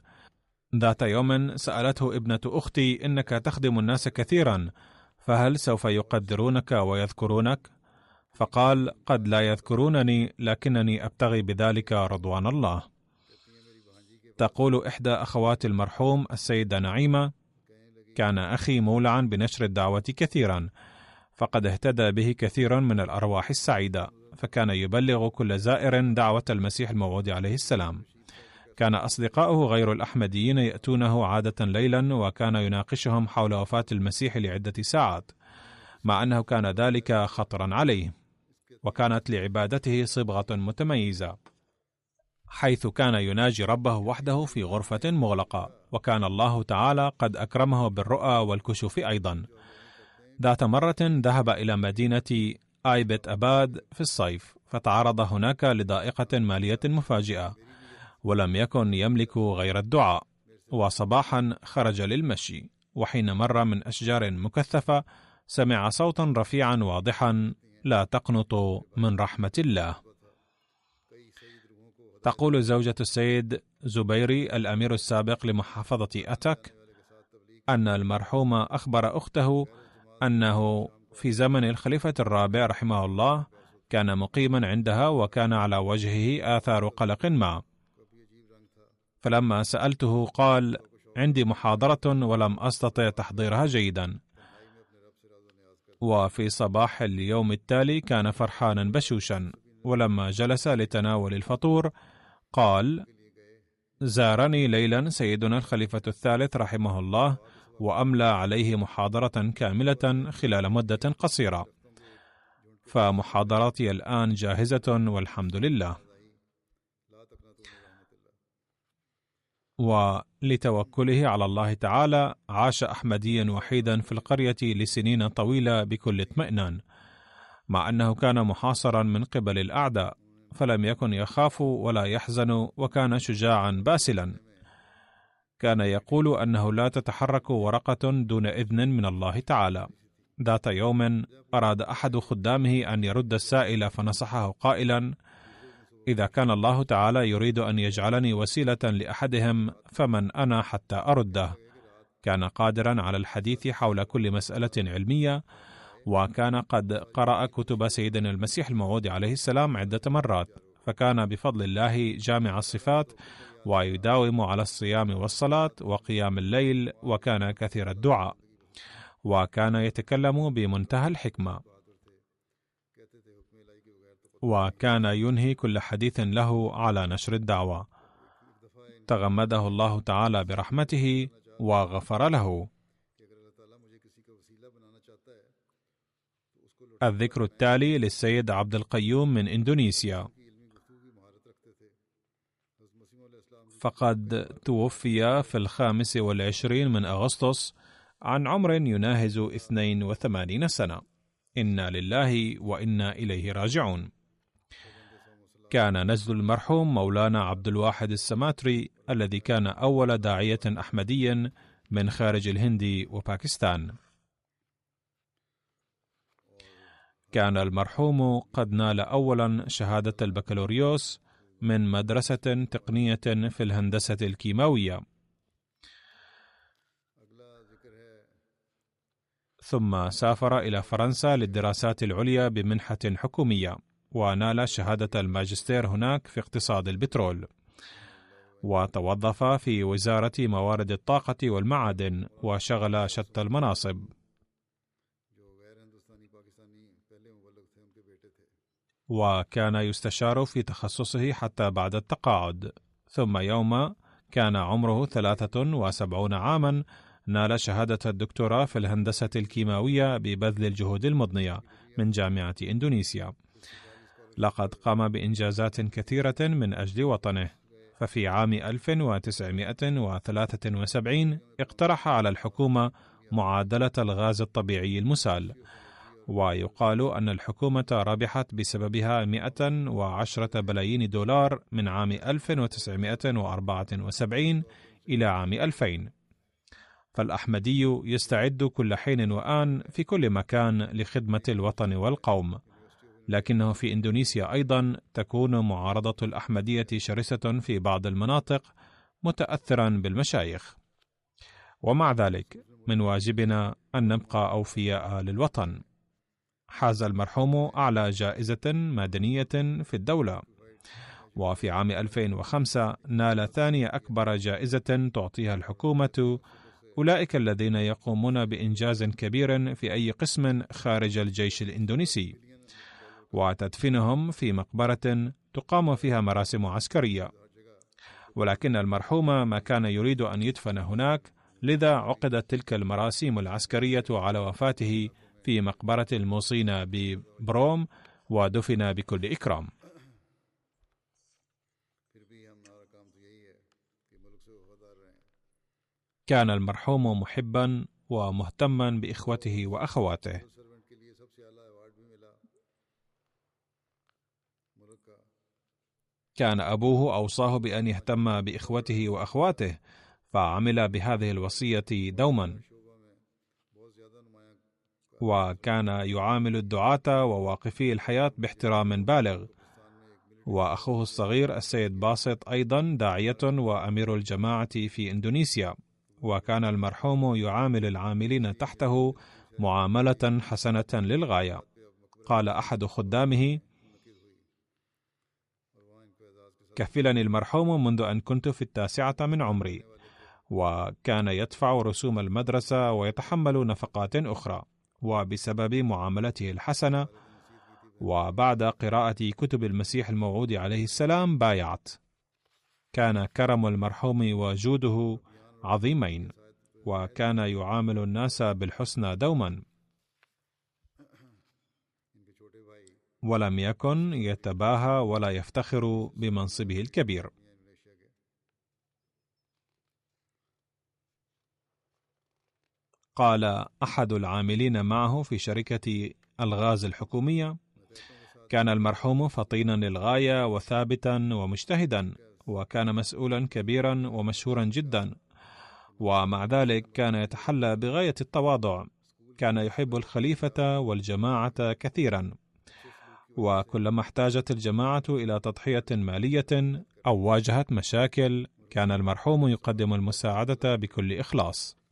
ذات يوم سألته ابنة أختي: إنك تخدم الناس كثيرا، فهل سوف يقدرونك ويذكرونك؟ فقال: قد لا يذكرونني لكنني أبتغي بذلك رضوان الله. تقول إحدى أخوات المرحوم السيدة نعيمة: كان أخي مولعا بنشر الدعوة كثيرا، فقد اهتدى به كثير من الأرواح السعيدة، فكان يبلغ كل زائر دعوة المسيح الموعود عليه السلام. كان أصدقاؤه غير الأحمديين يأتونه عادة ليلا وكان يناقشهم حول وفاة المسيح لعدة ساعات، مع أنه كان ذلك خطرا عليه، وكانت لعبادته صبغة متميزة. حيث كان يناجي ربه وحده في غرفة مغلقة، وكان الله تعالى قد أكرمه بالرؤى والكشوف أيضا. ذات مرة ذهب إلى مدينة آيبت أباد في الصيف، فتعرض هناك لضائقة مالية مفاجئة، ولم يكن يملك غير الدعاء، وصباحا خرج للمشي، وحين مر من أشجار مكثفة سمع صوتا رفيعا واضحا: لا تقنطوا من رحمة الله. تقول زوجة السيد زبيري الأمير السابق لمحافظة أتك أن المرحوم أخبر أخته أنه في زمن الخليفة الرابع رحمه الله كان مقيما عندها وكان على وجهه آثار قلق ما. فلما سألته قال عندي محاضرة ولم أستطع تحضيرها جيدا. وفي صباح اليوم التالي كان فرحانا بشوشا ولما جلس لتناول الفطور قال زارني ليلا سيدنا الخليفة الثالث رحمه الله وأملى عليه محاضرة كاملة خلال مدة قصيرة. فمحاضرتي الآن جاهزة والحمد لله. ولتوكله على الله تعالى عاش احمديا وحيدا في القرية لسنين طويلة بكل اطمئنان مع أنه كان محاصرا من قبل الأعداء. فلم يكن يخاف ولا يحزن وكان شجاعا باسلا. كان يقول أنه لا تتحرك ورقة دون إذن من الله تعالى. ذات يوم أراد أحد خدامه أن يرد السائل فنصحه قائلا إذا كان الله تعالى يريد أن يجعلني وسيلة لأحدهم فمن أنا حتى أرده؟ كان قادرا على الحديث حول كل مسألة علمية وكان قد قرأ كتب سيدنا المسيح الموعود عليه السلام عدة مرات، فكان بفضل الله جامع الصفات ويداوم على الصيام والصلاة وقيام الليل وكان كثير الدعاء، وكان يتكلم بمنتهى الحكمة، وكان ينهي كل حديث له على نشر الدعوة. تغمده الله تعالى برحمته وغفر له الذكر التالي للسيد عبد القيوم من إندونيسيا. فقد توفي في الخامس والعشرين من أغسطس عن عمر يناهز 82 سنة. إنا لله وإنا إليه راجعون. كان نزل المرحوم مولانا عبد الواحد السماتري الذي كان أول داعية أحمدي من خارج الهند وباكستان. كان المرحوم قد نال اولا شهادة البكالوريوس من مدرسة تقنية في الهندسة الكيماوية. ثم سافر إلى فرنسا للدراسات العليا بمنحة حكومية ونال شهادة الماجستير هناك في اقتصاد البترول. وتوظف في وزارة موارد الطاقة والمعادن وشغل شتى المناصب. وكان يستشار في تخصصه حتى بعد التقاعد. ثم يوم كان عمره ثلاثة وسبعون عاما نال شهادة الدكتوراه في الهندسة الكيماوية ببذل الجهود المضنية من جامعة إندونيسيا. لقد قام بإنجازات كثيرة من أجل وطنه. ففي عام 1973 اقترح على الحكومة معادلة الغاز الطبيعي المسال. ويقال أن الحكومة ربحت بسببها 110 بلايين دولار من عام 1974 إلى عام 2000 فالأحمدي يستعد كل حين وآن في كل مكان لخدمة الوطن والقوم. لكنه في إندونيسيا أيضا تكون معارضة الأحمدية شرسة في بعض المناطق متأثرا بالمشايخ. ومع ذلك من واجبنا أن نبقى أوفياء للوطن. حاز المرحوم أعلى جائزة مدنية في الدولة. وفي عام 2005 نال ثاني أكبر جائزة تعطيها الحكومة أولئك الذين يقومون بإنجاز كبير في أي قسم خارج الجيش الإندونيسي. وتدفينهم في مقبرة تقام فيها مراسم عسكرية. ولكن المرحوم ما كان يريد أن يدفن هناك لذا عقدت تلك المراسيم العسكرية على وفاته في مقبرة الموصين ببروم ودفن بكل إكرام. كان المرحوم محبا ومهتما بإخوته وأخواته. كان أبوه أوصاه بأن يهتم بإخوته وأخواته فعمل بهذه الوصية دوما. وكان يعامل الدعاة وواقفي الحياة باحترام بالغ. وأخوه الصغير السيد باسط أيضا داعية وأمير الجماعة في إندونيسيا. وكان المرحوم يعامل العاملين تحته معاملة حسنة للغاية. قال أحد خدامه كفلني المرحوم منذ أن كنت في التاسعة من عمري. وكان يدفع رسوم المدرسة ويتحمل نفقات أخرى. وبسبب معاملته الحسنة وبعد قراءة كتب المسيح الموعود عليه السلام بايعت. كان كرم المرحوم وجوده عظيمين وكان يعامل الناس بالحسنى دوما. ولم يكن يتباهى ولا يفتخر بمنصبه الكبير. قال أحد العاملين معه في شركة الغاز الحكومية كان المرحوم فطينا للغاية وثابتا ومجتهدا وكان مسؤولا كبيرا ومشهورا جدا ومع ذلك كان يتحلى بغاية التواضع كان يحب الخليفة والجماعة كثيرا وكلما احتاجت الجماعة إلى تضحية مالية أو واجهت مشاكل كان المرحوم يقدم المساعدة بكل إخلاص.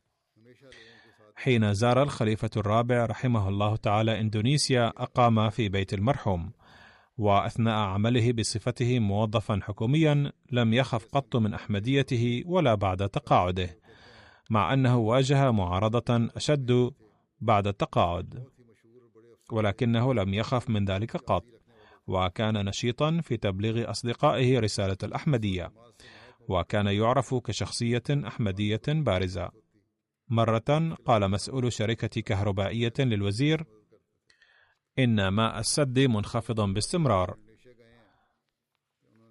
حين زار الخليفة الرابع رحمه الله تعالى إندونيسيا أقام في بيت المرحوم وأثناء عمله بصفته موظفا حكوميا لم يخف قط من أحمديته ولا بعد تقاعده مع أنه واجه معارضة أشد بعد التقاعد ولكنه لم يخف من ذلك قط وكان نشيطا في تبليغ أصدقائه رسالة الأحمدية وكان يعرف كشخصية أحمدية بارزة. مرة قال مسؤول شركة كهربائية للوزير إن ماء السد منخفض باستمرار.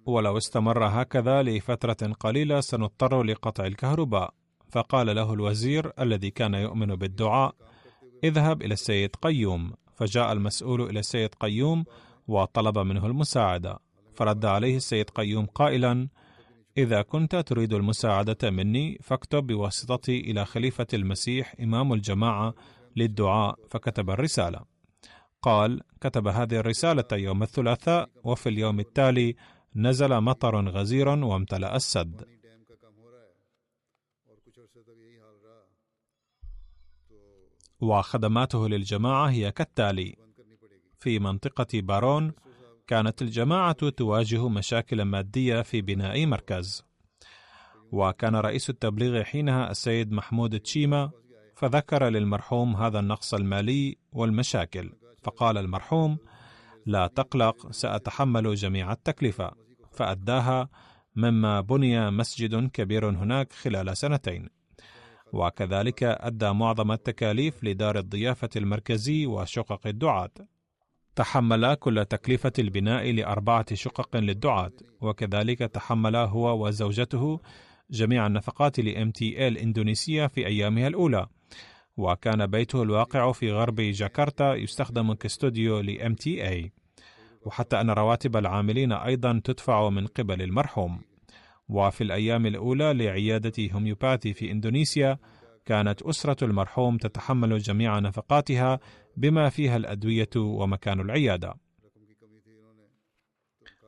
ولو استمر هكذا لفترة قليلة سنضطر لقطع الكهرباء. فقال له الوزير الذي كان يؤمن بالدعاء اذهب إلى السيد قيوم. فجاء المسؤول إلى السيد قيوم وطلب منه المساعدة. فرد عليه السيد قيوم قائلا إذا كنت تريد المساعدة مني فاكتب بواسطتي إلى خليفة المسيح إمام الجماعة للدعاء فكتب الرسالة. قال كتب هذه الرسالة يوم الثلاثاء وفي اليوم التالي نزل مطر غزير وامتلأ السد. وخدماته للجماعة هي كالتالي: في منطقة بارون كانت الجماعة تواجه مشاكل مادية في بناء مركز، وكان رئيس التبليغ حينها السيد محمود تشيما، فذكر للمرحوم هذا النقص المالي والمشاكل، فقال المرحوم: لا تقلق سأتحمل جميع التكلفة، فأداها مما بني مسجد كبير هناك خلال سنتين. وكذلك أدى معظم التكاليف لدار الضيافة المركزي وشقق الدعاة. تحمل كل تكلفة البناء لأربعة شقق للدعاة، وكذلك تحمل هو وزوجته جميع النفقات ل MTA إندونيسيا في أيامها الأولى، وكان بيته الواقع في غرب جاكرتا يستخدم كاستوديو MTA، وحتى أن رواتب العاملين أيضا تدفع من قبل المرحوم. وفي الأيام الأولى لعيادة هوميوباثي في إندونيسيا كانت أسرة المرحوم تتحمل جميع نفقاتها بما فيها الأدوية ومكان العيادة.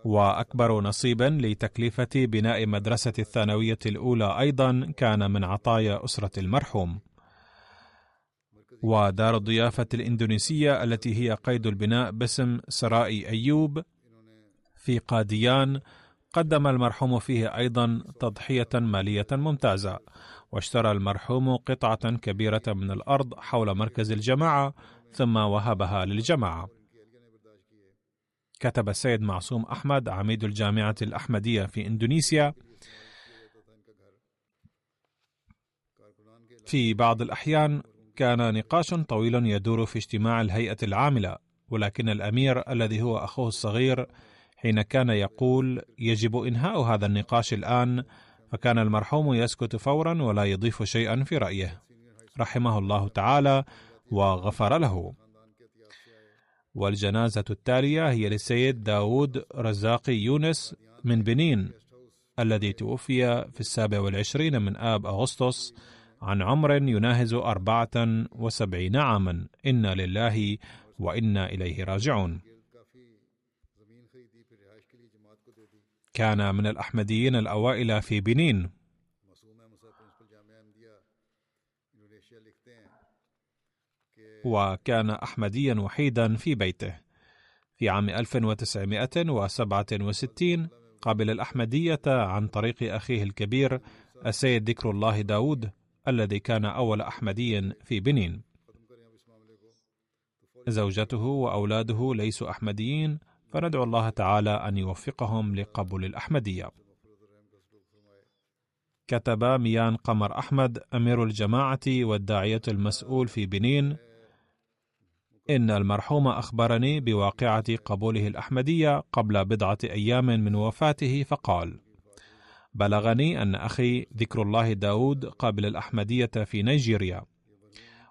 وأكبر نصيب لتكلفة بناء مدرسة الثانوية الأولى أيضا كان من عطايا أسرة المرحوم. ودار الضيافة الإندونيسية التي هي قيد البناء باسم سرائي أيوب في قاديان قدم المرحوم فيه أيضا تضحية مالية ممتازة واشترى المرحوم قطعة كبيرة من الأرض حول مركز الجماعة ثم وهبها للجماعة. كتب السيد معصوم أحمد عميد الجامعة الأحمدية في إندونيسيا في بعض الأحيان كان نقاش طويل يدور في اجتماع الهيئة العاملة ولكن الأمير الذي هو أخوه الصغير حين كان يقول يجب إنهاء هذا النقاش الآن فكان المرحوم يسكت فورا ولا يضيف شيئا في رأيه. رحمه الله تعالى وغفر له. والجنازة التالية هي للسيد داود رزاقي يونس من بنين الذي توفي في السابع والعشرين من آب أغسطس عن عمر يناهز أربعة وسبعين عاما. إنا لله وإنا إليه راجعون. كان من الأحمديين الأوائل في بنين. وكان أحمديا وحيدا في بيته في عام 1967 قبل الأحمدية عن طريق أخيه الكبير السيد ذكر الله داود الذي كان أول أحمدي في بنين زوجته وأولاده ليسوا أحمديين فندعو الله تعالى أن يوفقهم لقبول الأحمدية. كتب ميان قمر أحمد أمير الجماعة والداعية المسؤول في بنين إن المرحوم أخبرني بواقعة قبوله الأحمدية قبل بضعة أيام من وفاته فقال: بلغني أن أخي ذكر الله داود قابل الأحمدية في نيجيريا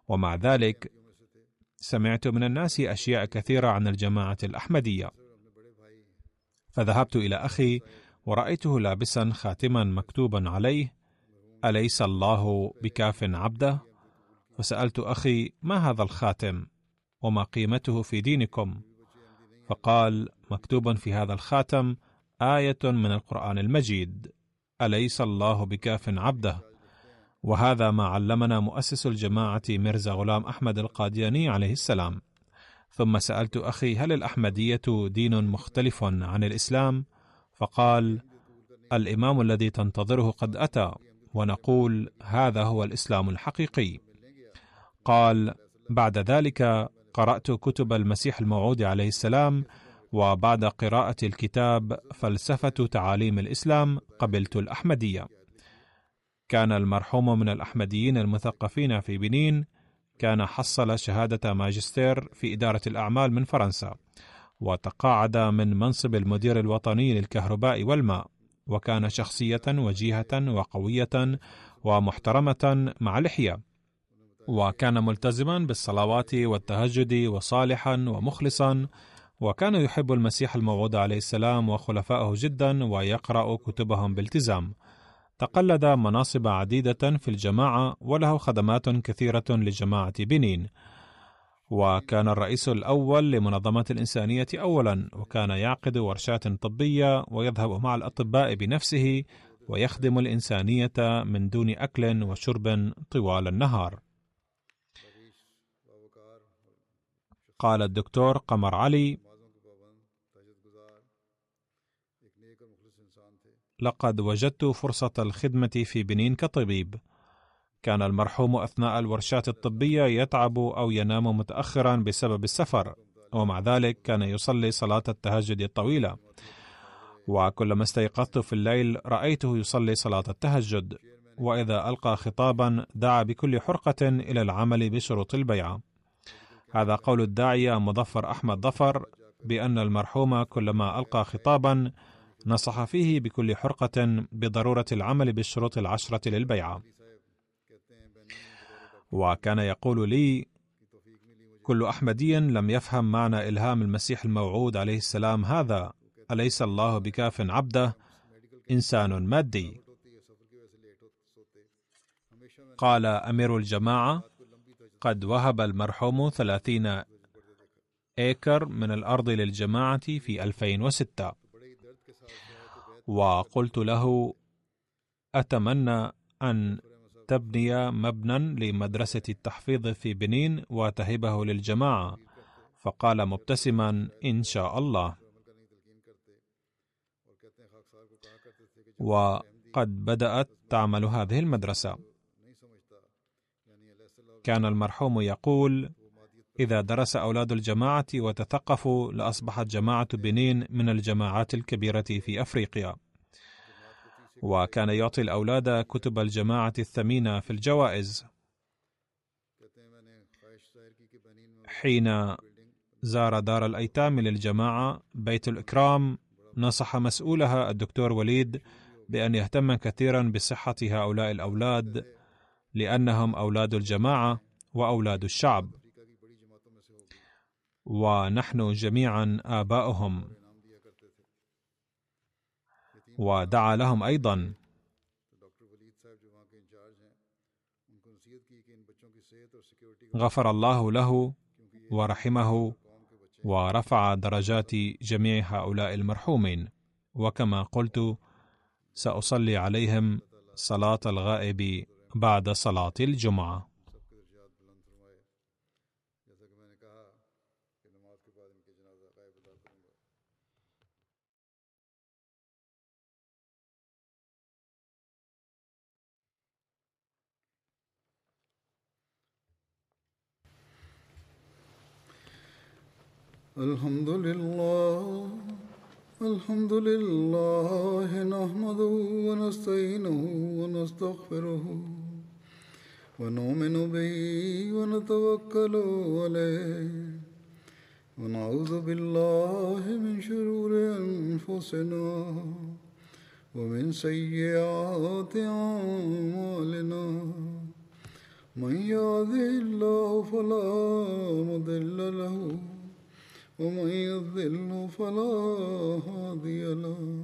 ومع ذلك سمعت من الناس أشياء كثيرة عن الجماعة الأحمدية فذهبت إلى أخي ورأيته لابسا خاتما مكتوبا عليه أليس الله بكاف عبده؟ فسألت أخي ما هذا الخاتم؟ وما قيمته في دينكم؟ فقال مكتوب في هذا الخاتم آية من القرآن المجيد أليس الله بكاف عبده؟ وهذا ما علمنا مؤسس الجماعة مرزا غلام أحمد القادياني عليه السلام. ثم سألت أخي هل الأحمدية دين مختلف عن الإسلام؟ فقال الإمام الذي تنتظره قد أتى ونقول هذا هو الإسلام الحقيقي قال بعد ذلك قرأت كتب المسيح الموعود عليه السلام وبعد قراءة الكتاب فلسفة تعاليم الإسلام قبلت الأحمدية. كان المرحوم من الأحمديين المثقفين في بنين كان حصل شهادة ماجستير في إدارة الأعمال من فرنسا وتقاعد من منصب المدير الوطني للكهرباء والماء وكان شخصية وجيهة وقوية ومحترمة مع لحية. وكان ملتزما بالصلوات والتهجد وصالحا ومخلصا وكان يحب المسيح الموعود عليه السلام وخلفائه جدا ويقرأ كتبهم بالتزام. تقلد مناصب عديدة في الجماعة وله خدمات كثيرة لجماعة بنين. وكان الرئيس الأول لمنظمة الإنسانية أولا وكان يعقد ورشات طبية ويذهب مع الأطباء بنفسه ويخدم الإنسانية من دون أكل وشرب طوال النهار. قال الدكتور قمر علي لقد وجدت فرصة الخدمة في بنين كطبيب. كان المرحوم أثناء الورشات الطبية يتعب أو ينام متأخرا بسبب السفر ومع ذلك كان يصلي صلاة التهجد الطويلة. وكلما استيقظت في الليل رأيته يصلي صلاة التهجد وإذا ألقى خطابا دعا بكل حرقة إلى العمل بشروط البيعة. هذا قول الداعية مظفر أحمد ظفر بأن المرحوم كلما ألقى خطابا نصح فيه بكل حرقة بضرورة العمل بالشروط العشرة للبيعة. وكان يقول لي كل أحمدي لم يفهم معنى إلهام المسيح الموعود عليه السلام هذا. أليس الله بكاف عبده؟ إنسان مادي. قال أمير الجماعة قد وهب المرحوم ثلاثين أيكر من الأرض للجماعة في 2006 وقلت له أتمنى أن تبني مبنى لمدرسة التحفيظ في بنين وتهبه للجماعة. فقال مبتسما إن شاء الله. وقد بدأت تعمل هذه المدرسة. كان المرحوم يقول إذا درس أولاد الجماعة وتثقفوا لأصبحت جماعة بنين من الجماعات الكبيرة في أفريقيا. وكان يعطي الأولاد كتب الجماعة الثمينة في الجوائز. حين زار دار الأيتام للجماعة بيت الإكرام نصح مسؤولها الدكتور وليد بأن يهتم كثيرا بصحة هؤلاء الأولاد لأنهم أولاد الجماعة وأولاد الشعب. ونحن جميعا آباؤهم. ودعا لهم أيضا. غفر الله له ورحمه ورفع درجات جميع هؤلاء المرحومين. وكما قلت سأصلي عليهم صلاة الغائب بعد صلاة الجمعة. الحمد لله الحمد لله نحمده ونستعينه ونستغفره. ونؤمن به ونتوكل عليه. ونعوذ بالله من شرور أنفسنا ومن سيئات أعمالنا. من يهده الله فلا مضل له ومن يضلل فلا هادي له.